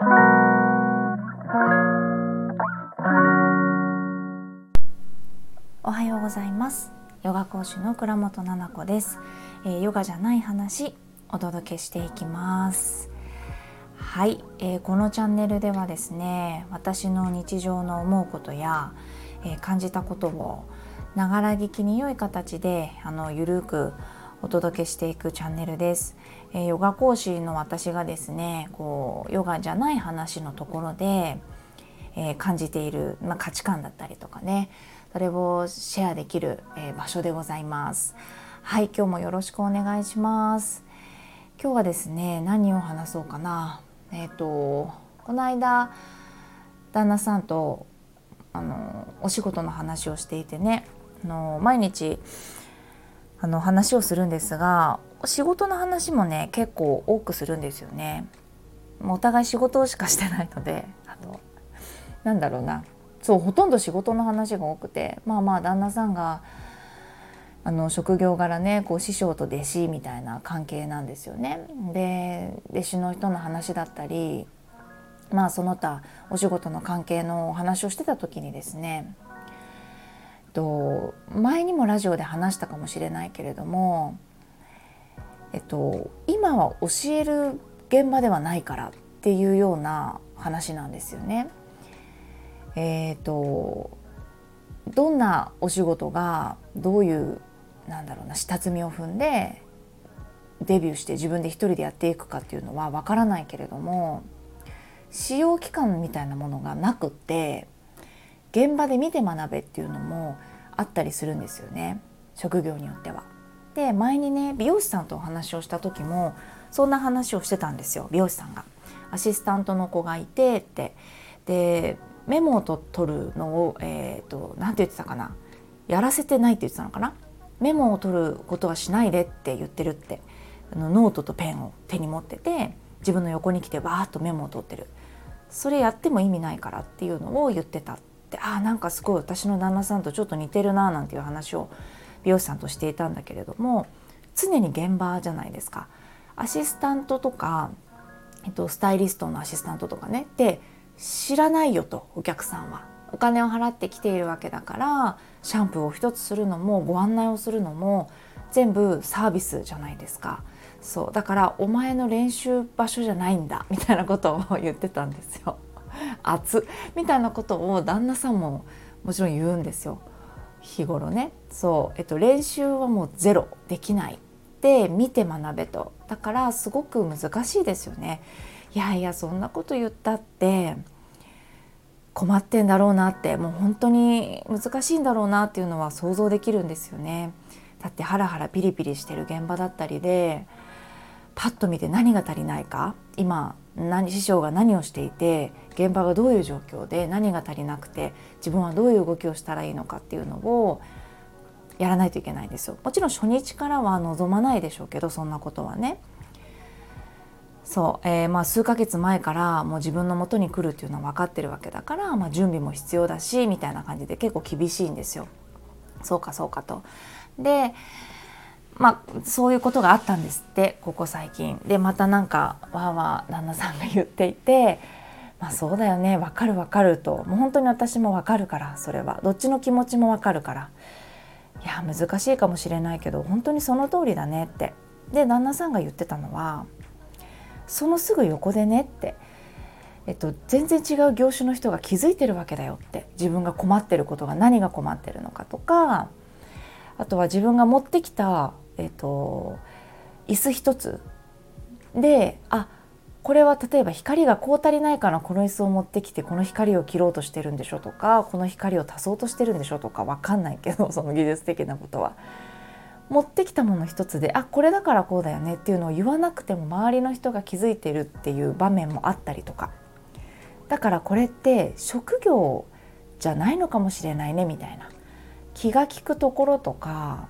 おはようございます。ヨガ講師の倉本々子です、えー、ヨガじゃない話お届けしていきます。はい、えー、このチャンネルではですね私の日常の思うことや、えー、感じたことをながら聞きに良い形であのゆるくお届けしていくチャンネルです、えー、ヨガ講師の私がですねこうヨガじゃない話のところで、え感じている、まあ、価値観だったりとかねそれをシェアできる、え場所でございます。はい今日もよろしくお願いします。今日はですね何を話そうかな。えっ、ー、とこの間旦那さんとあのお仕事の話をしていてねあの毎日あの話をするんですが仕事の話もね結構多くするんですよね。お互い仕事しかしてないので あのなんだろうなそうほとんど仕事の話が多くてまあまあ旦那さんがあの職業柄ねこう師匠と弟子みたいな関係なんですよね。で弟子の人の話だったりまあその他お仕事の関係のお話をしてた時にですねと前にもラジオで話したかもしれないけれども、えっと、今は教える現場ではないからっていうような話なんですよね。えーとどんなお仕事がどういうなんだろうな下積みを踏んでデビューして自分で一人でやっていくかっていうのはわからないけれども使用期間みたいなものがなくって現場で見て学べっていうのもあったりするんですよね。職業によっては。で前にね美容師さんとお話をした時もそんな話をしてたんですよ美容師さんが。アシスタントの子がいてって。でメモを取るのをえ、ー、と何て言ってたかな。やらせてないって言ってたのかな。メモを取ることはしないでって言ってるって。あのノートとペンを手に持ってて自分の横に来てバーッとメモを取ってる。それやっても意味ないからっていうのを言ってた。ってあなんかすごい私の旦那さんとちょっと似てるななんていう話を美容師さんとしていたんだけれども常に現場じゃないですか。アシスタントとか、えっと、スタイリストのアシスタントとかね。で知らないよとお客さんは。お金を払ってきているわけだからシャンプーを一つするのもご案内をするのも全部サービスじゃないですか。そうだからお前の練習場所じゃないんだみたいなことを言ってたんですよ。熱みたいなことを旦那さんももちろん言うんですよ。日頃ね。そう、えっと、練習はもうゼロできない。で見て学べと。だからすごく難しいですよね。いやいやそんなこと言ったって困ってんだろうなってもう本当に難しいんだろうなっていうのは想像できるんですよね。だってハラハラピリピリしてる現場だったりでパッと見て何が足りないか？今何師匠が何をしていて現場がどういう状況で何が足りなくて自分はどういう動きをしたらいいのかっていうのをやらないといけないんですよ。もちろん初日からは望まないでしょうけどそんなことはね。そう、えー、まあ数ヶ月前からもう自分の元に来るっていうのは分かってるわけだから、まあ、準備も必要だしみたいな感じで結構厳しいんですよ。そうかそうかと。でまあそういうことがあったんですってここ最近。でまたなんかわーわー旦那さんが言っていて。まあそうだよねわかるわかると。もう本当に私もわかるからそれは。どっちの気持ちもわかるから。いや難しいかもしれないけど本当にその通りだねって。で旦那さんが言ってたのはそのすぐ横でねって、えっと、全然違う業種の人が気づいてるわけだよって。自分が困ってることが何が困ってるのかとかあとは自分が持ってきた、えっと、椅子一つ。であこれは例えば光がこう足りないからこの椅子を持ってきてこの光を切ろうとしてるんでしょとかこの光を足そうとしてるんでしょとか分かんないけど その技術的なことは。持ってきたもの一つであこれだからこうだよねっていうのを言わなくても周りの人が気づいてるっていう場面もあったりとか。だからこれって職業じゃないのかもしれないねみたいな。気が利くところとか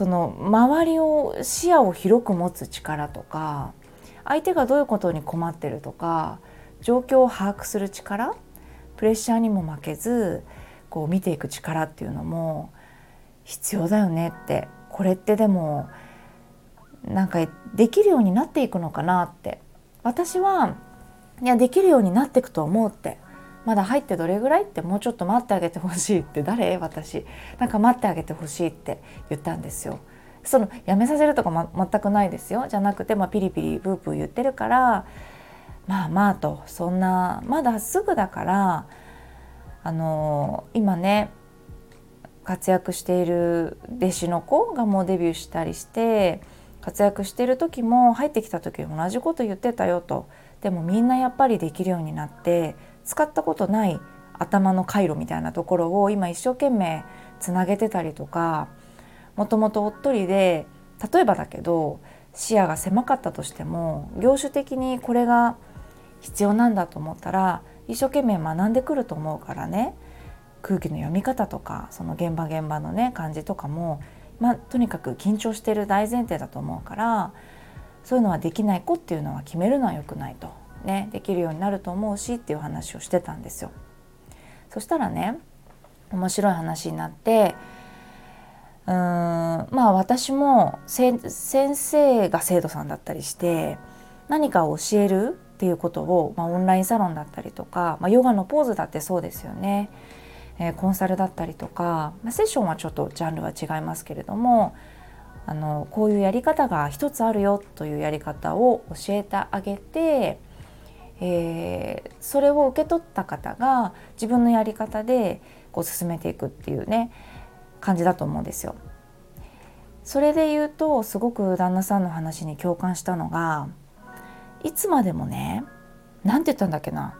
その周りを視野を広く持つ力とか相手がどういうことに困ってるとか状況を把握する力プレッシャーにも負けずこう見ていく力っていうのも必要だよねってこれってでもなんかできるようになっていくのかなって。私はいやできるようになっていくと思うって。まだ入ってどれぐらいってもうちょっと待ってあげてほしいって誰？私。なんか待ってあげてほしいって言ったんですよ。そのやめさせるとか、ま、全くないですよ。じゃなくて、まあ、ピリピリブープー言ってるからまあまあと。そんなまだすぐだからあの今ね活躍している弟子の子がもうデビューしたりして活躍してる時も入ってきた時同じこと言ってたよと。でもみんなやっぱりできるようになって使ったことない頭の回路みたいなところを今一生懸命つなげてたりとかもともとおっとりで例えばだけど視野が狭かったとしても業種的にこれが必要なんだと思ったら一生懸命学んでくると思うからね空気の読み方とかその現場現場のね感じとかも、まあ、とにかく緊張してる大前提だと思うからそういうのはできない子っていうのは決めるのは良くないと、ね、できるようになると思うしっていう話をしてたんですよ。そしたらね面白い話になってうーんまあ私も先生が生徒さんだったりして何かを教えるっていうことを、まあ、オンラインサロンだったりとか、まあ、ヨガのポーズだってそうですよね。えコンサルだったりとか、まあ、セッションはちょっとジャンルは違いますけれどもあのこういうやり方が一つあるよというやり方を教えてあげて、えー、それを受け取った方が自分のやり方でこう進めていくっていうね感じだと思うんですよ。それで言うとすごく旦那さんの話に共感したのがいつまでもね何て言ったんだっけな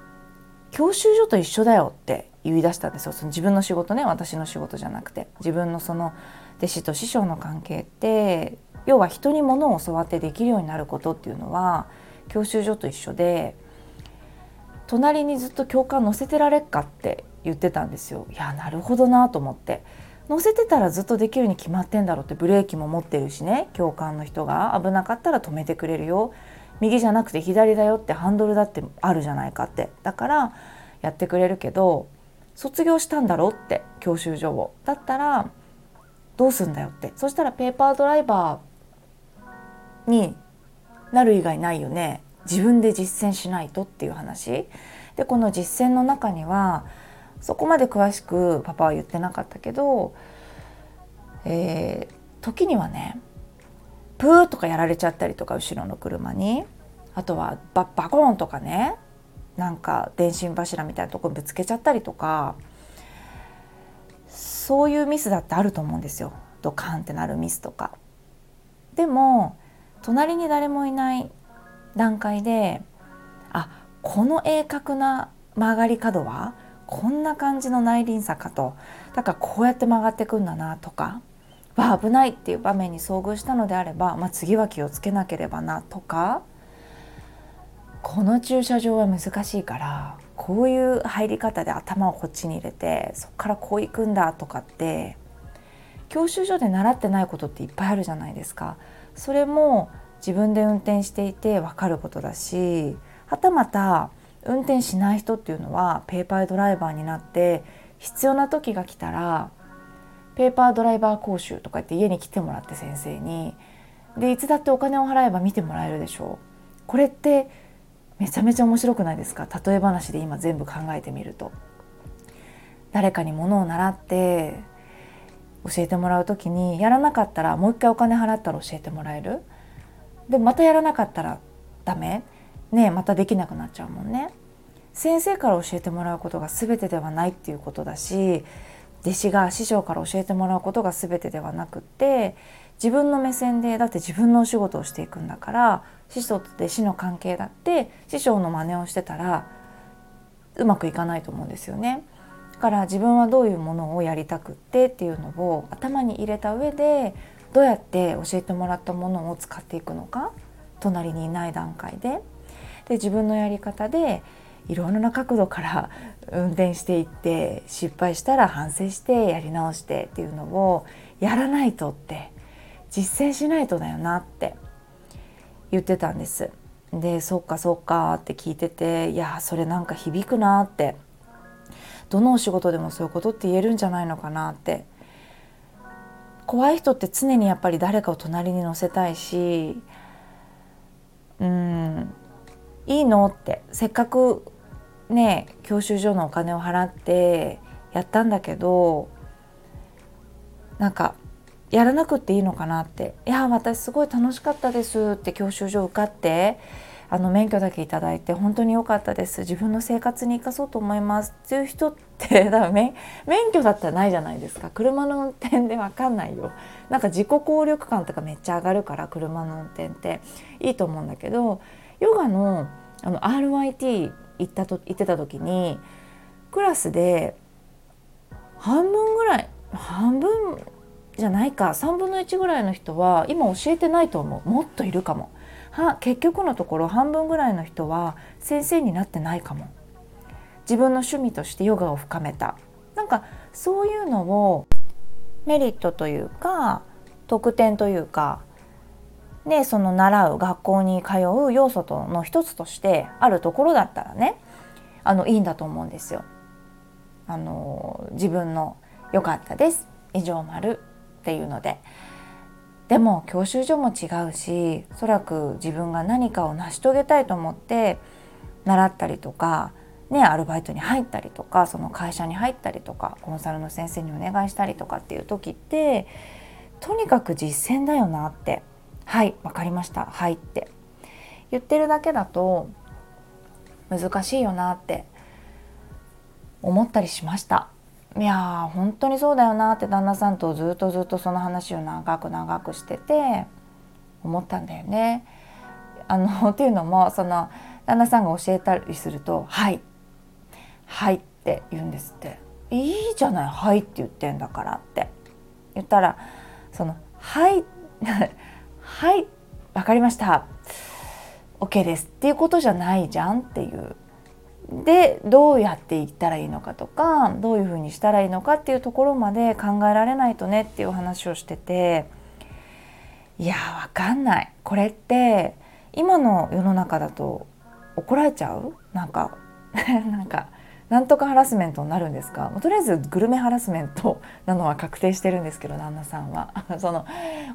教習所と一緒だよって言い出したんですよその自分の仕事ね私の仕事じゃなくて自分のその弟子と師匠の関係って要は人に物を教わってできるようになることっていうのは教習所と一緒で隣にずっと教官乗せてられっかって言ってたんですよ。いやなるほどなと思って。乗せてたらずっとできるに決まってんだろうってブレーキも持ってるしね教官の人が。危なかったら止めてくれるよ。右じゃなくて左だよってハンドルだってあるじゃないかって。だからやってくれるけど卒業したんだろうって教習所を。だったらどうすんだよって。そしたらペーパードライバーになる以外ないよね。自分で実践しないとっていう話。でこの実践の中にはそこまで詳しくパパは言ってなかったけど、えー、時にはねプーとかやられちゃったりとか後ろの車に。あとはババコーンとかねなんか電信柱みたいなとこにぶつけちゃったりとか。そういうミスだってあると思うんですよ。ドカンってなるミスとか。でも隣に誰もいない段階であこの鋭角な曲がり角はこんな感じの内輪差かとだからこうやって曲がってくんだなとかわ危ないっていう場面に遭遇したのであれば、まあ、次は気をつけなければなとかこの駐車場は難しいからこういう入り方で頭をこっちに入れてそこからこう行くんだとかって教習所で習ってないことっていっぱいあるじゃないですか。それも自分で運転していて分かることだしはたまた運転しない人っていうのはペーパードライバーになって必要な時が来たらペーパードライバー講習とか言って家に来てもらって先生に。でいつだってお金を払えば見てもらえるでしょう。これってめちゃめちゃ面白くないですか？例え話で今全部考えてみると。誰かにものを習って教えてもらう時にやらなかったらもう一回お金払ったら教えてもらえる？でまたやらなかったらダメ？ねまたできなくなっちゃうもんね先生から教えてもらうことが全てではないっていうことだし弟子が師匠から教えてもらうことが全てではなくって自分の目線でだって自分のお仕事をしていくんだから師匠と弟子の関係だって師匠の真似をしてたらうまくいかないと思うんですよね。だから自分はどういうものをやりたくってっていうのを頭に入れた上でどうやって教えてもらったものを使っていくのか隣にいない段階でで自分のやり方でいろんな角度から 運転していって失敗したら反省してやり直してっていうのをやらないとって実践しないとだよなって言ってたんです。でそっかそっかって聞いてていやそれなんか響くなってどのお仕事でもそういうことって言えるんじゃないのかなって怖い人って常にやっぱり誰かを隣に乗せたいしうんいいのってせっかくね教習所のお金を払ってやったんだけどなんかやらなくていいのかなって「いや私すごい楽しかったです」って教習所受かってあの免許だけいただいて本当に良かったです。自分の生活に生かそうと思います。っていう人って だから免許だったらないじゃないですか。車の運転で分かんないよ。なんか自己効力感とかめっちゃ上がるから車の運転って。いいと思うんだけどヨガのあの RYT 行ったと行ってた時にクラスで半分ぐらい半分じゃないか。3分の1ぐらいの人は今教えてないと思う。もっといるかも。は結局のところ半分ぐらいの人は先生になってないかも。自分の趣味としてヨガを深めた。なんかそういうのをメリットというか特典というかね、その習う学校に通う要素との一つとしてあるところだったらねあのいいんだと思うんですよ。あの自分の良かったです。以上丸っていうので。でも教習所も違うしおそらく自分が何かを成し遂げたいと思って習ったりとか、ね、アルバイトに入ったりとかその会社に入ったりとかコンサルの先生にお願いしたりとかっていう時ってとにかく実践だよなってはい分かりましたはいって言ってるだけだと難しいよなって思ったりしました。いや本当にそうだよなって旦那さんとずっとずっとその話を長く長くしてて思ったんだよね。あの っていうのもその旦那さんが教えたりすると「はい」「はい」って言うんですって「いいじゃない「はい」って言ってんだからって。言ったらその「はい」はい分かりました。OK です。っていうことじゃないじゃんっていう。でどうやっていったらいいのかとかどういうふうにしたらいいのかっていうところまで考えられないとねっていう話をしてていや分かんないこれって今の世の中だと怒られちゃう？なんか なんかなんとかハラスメントになるんですか？とりあえずグルメハラスメント なのは確定してるんですけど旦那さんは その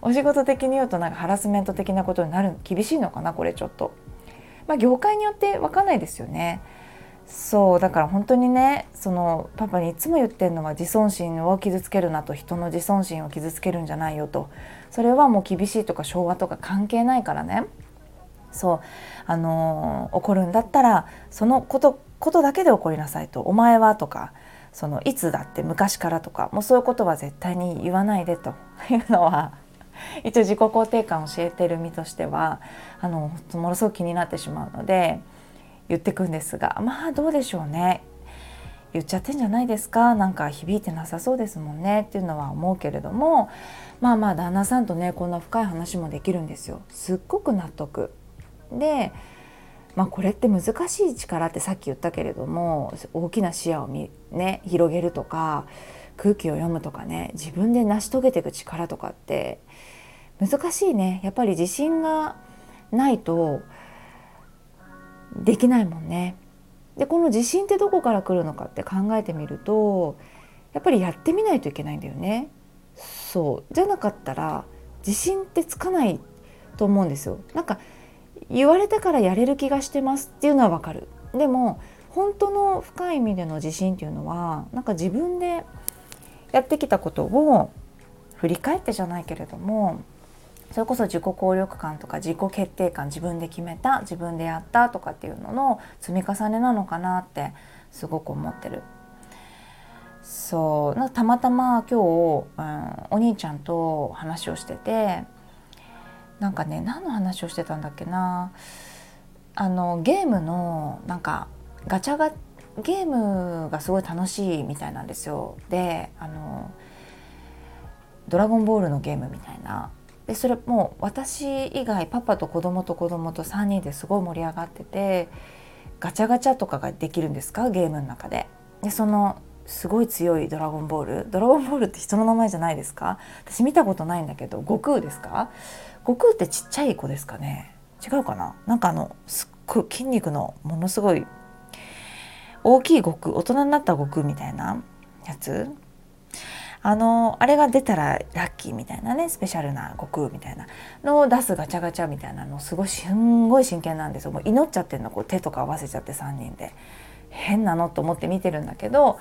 お仕事的に言うとなんかハラスメント的なことになる厳しいのかなこれちょっと。まあ、業界によって分かんないですよね。そうだから本当にねそのパパにいつも言ってるのは自尊心を傷つけるなと人の自尊心を傷つけるんじゃないよと。それはもう厳しいとか昭和とか関係ないからね。そう。あのー、怒るんだったらそのことことだけで怒りなさいと「お前は」とかそのいつだって昔からとかもうそういうことは絶対に言わないでと。いうのは一応自己肯定感を教えてる身としてはあのものすごく気になってしまうので言ってくんですがまあどうでしょうね。言っちゃってんじゃないですか。なんか響いてなさそうですもんね。っていうのは思うけれどもまあまあ旦那さんとねこんな深い話もできるんですよ。すっごく納得。でまあ、これって難しい力ってさっき言ったけれども大きな視野を見、ね、広げるとか空気を読むとかね自分で成し遂げていく力とかって難しいね。やっぱり自信がないとできないもんね。でこの自信ってどこから来るのかって考えてみるとやっぱりやってみないといけないんだよね。そうじゃなかったら自信ってつかないと思うんですよ。なんか言われたからやれる気がしてますっていうのはわかるでも本当の深い意味での自信っていうのはなんか自分でやってきたことを振り返ってじゃないけれどもそれこそ自己効力感とか自己決定感自分で決めた自分でやったとかっていうのの積み重ねなのかなってすごく思ってる。そう。なたまたま今日、うん、お兄ちゃんと話をしててなんかね何の話をしてたんだっけな。あのゲームのなんかガチャガゲームがすごい楽しいみたいなんですよ。であの「ドラゴンボール」のゲームみたいなでそれもう私以外パパと子供と子供と3人ですごい盛り上がっててガチャガチャとかができるんですか？ゲームの中で。でそのすごい強いドラゴンボール。ドラゴンボールって人の名前じゃないですか？私見たことないんだけど悟空ですか？悟空ってちっちゃい子ですかね？違うかな？なんかあのすっごい筋肉のものすごい大きい悟空大人になった悟空みたいなやつ。あのあれが出たらラッキーみたいなねスペシャルな悟空みたいなのを出すガチャガチャみたいなのすごいすんごい真剣なんですよ。もう祈っちゃってるの。こう手とか合わせちゃって3人で。変なのと思って見てるんだけど、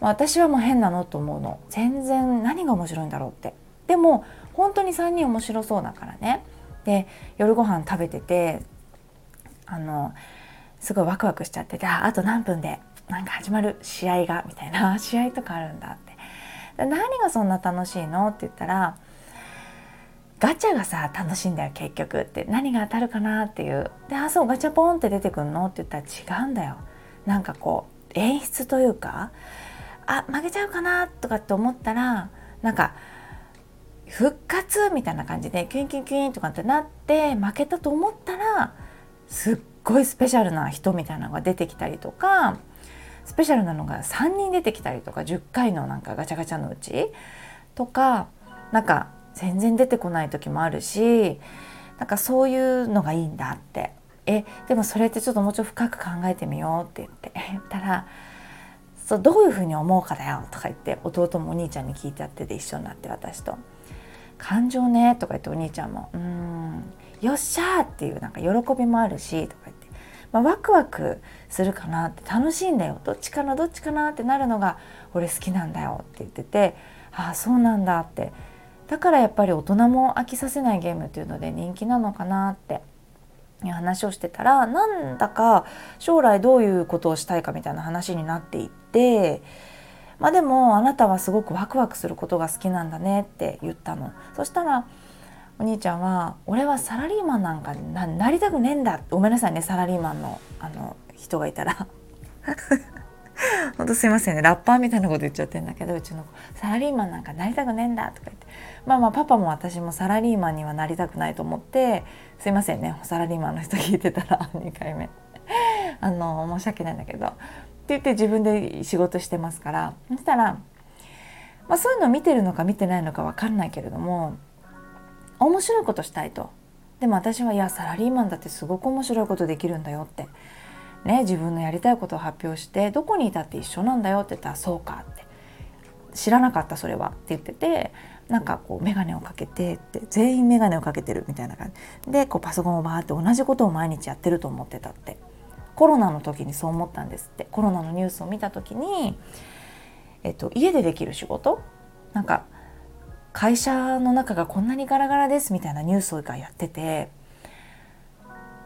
まあ、私はもう変なのと思うの。全然何が面白いんだろうって。でも本当に3人面白そうだからね。で夜ご飯食べててあのすごいワクワクしちゃっててああと何分でなんか始まる試合がみたいな。試合とかあるんだって。何がそんな楽しいの？って言ったらガチャがさ楽しいんだよ結局って何が当たるかな？っていうであそうガチャポンって出てくんの？って言ったら違うんだよなんかこう演出というかあ負けちゃうかな？とかって思ったらなんか復活みたいな感じでキュンキュンキュンとかってなって負けたと思ったらすっごいスペシャルな人みたいなのが出てきたりとかスペシャルなのが3人出てきたりとか10回のなんかガチャガチャのうちとかなんか全然出てこない時もあるしなんかそういうのがいいんだって。えでもそれってちょっともうちょっと深く考えてみようって言って 言ったらそうどういうふうに思うかだよとか言って弟もお兄ちゃんに聞いてやってて一緒になって私と「感情ね」とか言ってお兄ちゃんも「うんよっしゃー」っていうなんか喜びもあるしとか言って、まあ、ワクワクするかなって楽しいんだよ。どっちかなどっちかなってなるのが俺好きなんだよって言っててああそうなんだって。だからやっぱり大人も飽きさせないゲームっていうので人気なのかなって。話をしてたらなんだか将来どういうことをしたいかみたいな話になっていってまあでもあなたはすごくワクワクすることが好きなんだねって言ったの。そしたらお兄ちゃんは「俺はサラリーマンなんかななりたくねえんだ」ごめんなさいねサラリーマンのあの人がいたら。ほんとすいませんね。ラッパーみたいなこと言っちゃってんだけどうちの子「サラリーマンなんかなりたくねえんだ」とか言って。まあまあパパも私もサラリーマンにはなりたくないと思ってすいませんねサラリーマンの人聞いてたら2回目。あの申し訳ないんだけど。って言って自分で仕事してますから。そしたら、まあ、そういうのを見てるのか見てないのか分かんないけれども面白いことしたいと。でも私はいやサラリーマンだってすごく面白いことできるんだよって。ね、自分のやりたいことを発表してどこにいたって一緒なんだよって言ったらそうかって。知らなかったそれはって言っててなんかこう眼鏡をかけてって全員眼鏡をかけてるみたいな感じ。でこうパソコンをバーって同じことを毎日やってると思ってたって。コロナの時にそう思ったんですって。コロナのニュースを見た時に、えっと、家でできる仕事？なんか会社の中がこんなにガラガラですみたいなニュースがやってて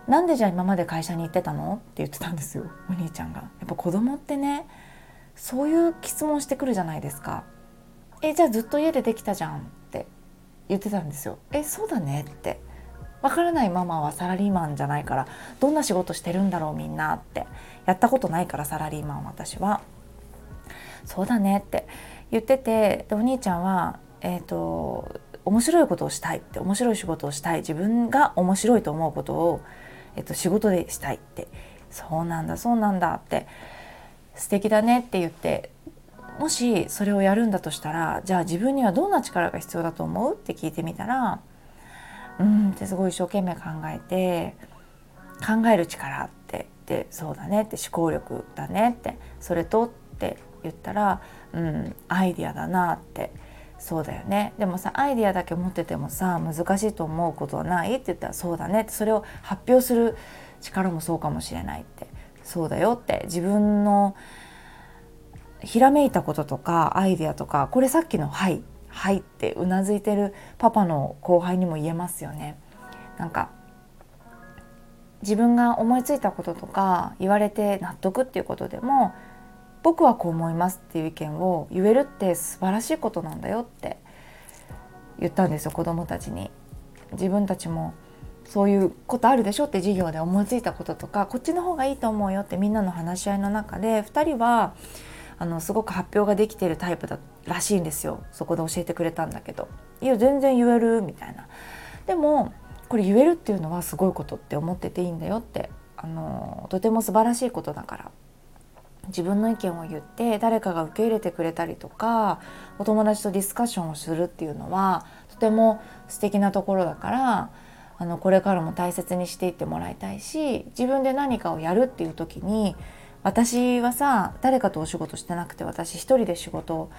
なんでじゃあ今まで会社に行ってたの?」って言ってたんですよお兄ちゃんが。やっぱ子供ってねそういう質問してくるじゃないですか。えじゃあずっと家でできたじゃん？って言ってたんですよ。えそうだね？ってわからないママはサラリーマンじゃないからどんな仕事してるんだろうみんな？ってやったことないからサラリーマン私は。そうだね？って言っててでお兄ちゃんはえ、ー、と面白いことをしたいって面白い仕事をしたい自分が面白いと思うことをえっと、仕事でしたいって。そうなんだそうなんだって素敵だねって言ってもしそれをやるんだとしたらじゃあ自分にはどんな力が必要だと思うって聞いてみたらうんってすごい一生懸命考えて考える力ってでそうだねって思考力だねってそれとって言ったらうんアイディアだなってそうだよね。でもさアイディアだけ持っててもさ難しいと思うことはないって言ったらそうだね。ってそれを発表する力もそうかもしれないって。そうだよって。自分のひらめいたこととかアイディアとかこれさっきの「はい」「はい」ってうなずいてるパパの後輩にも言えますよね。なんか自分が思いついたこととか言われて納得っていうことでも僕はこう思いますっていう意見を言えるって素晴らしいことなんだよって言ったんですよ子どもたちに。自分たちもそういうことあるでしょって授業で思いついたこととかこっちの方がいいと思うよってみんなの話し合いの中で2人はあのすごく発表ができてるタイプだらしいんですよそこで教えてくれたんだけど「いや全然言える」みたいな。でもこれ言えるっていうのはすごいことって思ってていいんだよってあのとても素晴らしいことだから自分の意見を言って誰かが受け入れてくれたりとかお友達とディスカッションをするっていうのはとても素敵なところだからあのこれからも大切にしていってもらいたいし自分で何かをやるっていう時に私はさ誰かとお仕事してなくて私一人で仕事を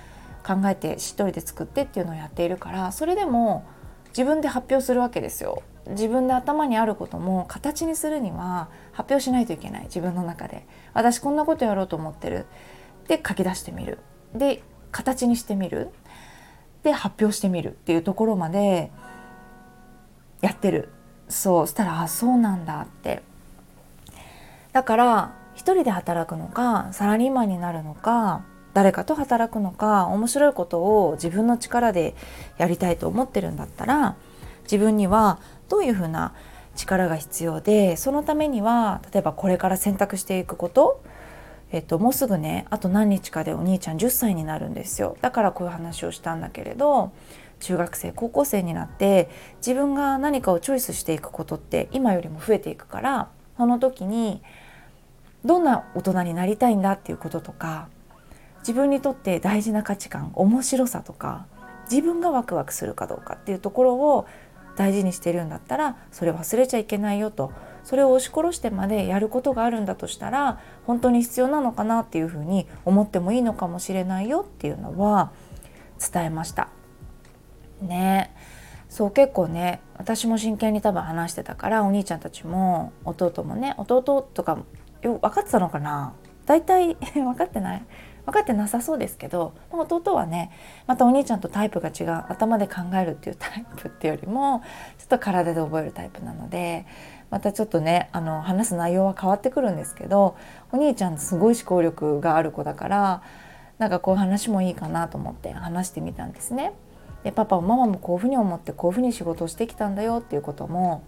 考えて一人で作ってっていうのをやっているからそれでも自分で発表するわけですよ。自分で頭にあることも形にするには発表しないといけない。自分の中で。私こんなことやろうと思ってる。で書き出してみる。で形にしてみる。で発表してみる。っていうところまでやってる。そうしたらあそうなんだって。だから一人で働くのかサラリーマンになるのか誰かと働くのか面白いことを自分の力でやりたいと思ってるんだったら自分にはどういうふうな力が必要でそのためには例えばこれから選択していくこと、えっと、もうすぐねあと何日かでお兄ちゃん10歳になるんですよ。だからこういう話をしたんだけれど中学生高校生になって自分が何かをチョイスしていくことって今よりも増えていくからその時にどんな大人になりたいんだっていうこととか自分にとって大事な価値観面白さとか自分がワクワクするかどうかっていうところを大事にしてるんだったらそれ忘れちゃいけないよと。それを押し殺してまでやることがあるんだとしたら本当に必要なのかなっていうふうに思ってもいいのかもしれないよっていうのは伝えました。ね。そう結構ね私も真剣に多分話してたからお兄ちゃんたちも弟もね弟とかよ分かってたのかな？大体 分かってない？分かってなさそうですけど弟はねまたお兄ちゃんとタイプが違う頭で考えるっていうタイプっていうよりもちょっと体で覚えるタイプなのでまたちょっとねあの話す内容は変わってくるんですけどお兄ちゃんすごい思考力がある子だからなんかこういう話もいいかなと思って話してみたんですね。でパパもママもこういうふうに思ってこういうふうに仕事をしてきたんだよっていうことも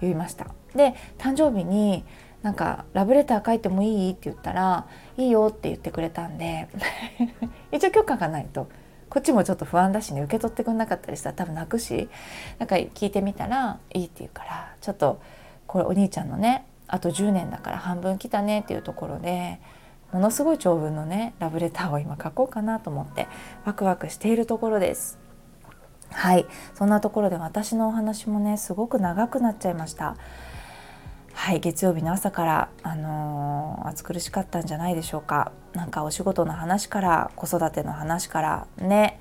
言いました。で誕生日になんかラブレター書いてもいい？って言ったらいいよって言ってくれたんで 一応許可がないと。こっちもちょっと不安だしね受け取ってくれなかったりしたら多分泣くしなんか聞いてみたらいいって言うからちょっとこれお兄ちゃんのねあと10年だから半分来たねっていうところでものすごい長文のねラブレターを今書こうかなと思ってワクワクしているところです。はい。そんなところで私のお話もねすごく長くなっちゃいました。はい月曜日の朝からあのー、暑苦しかったんじゃないでしょうか。なんかお仕事の話から子育ての話からね。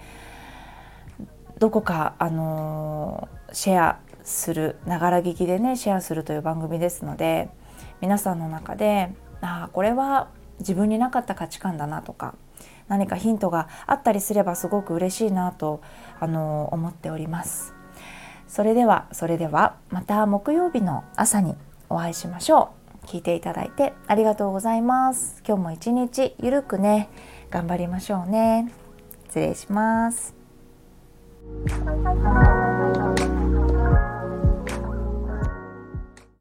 どこかあのー、シェアするながら聞きでねシェアするという番組ですので皆さんの中でああこれは自分になかった価値観だなとか何かヒントがあったりすればすごく嬉しいなとあの思っております。それではそれではまた木曜日の朝にお会いしましょう。聞いていただいてありがとうございます。今日も一日ゆるくね頑張りましょうね。失礼します。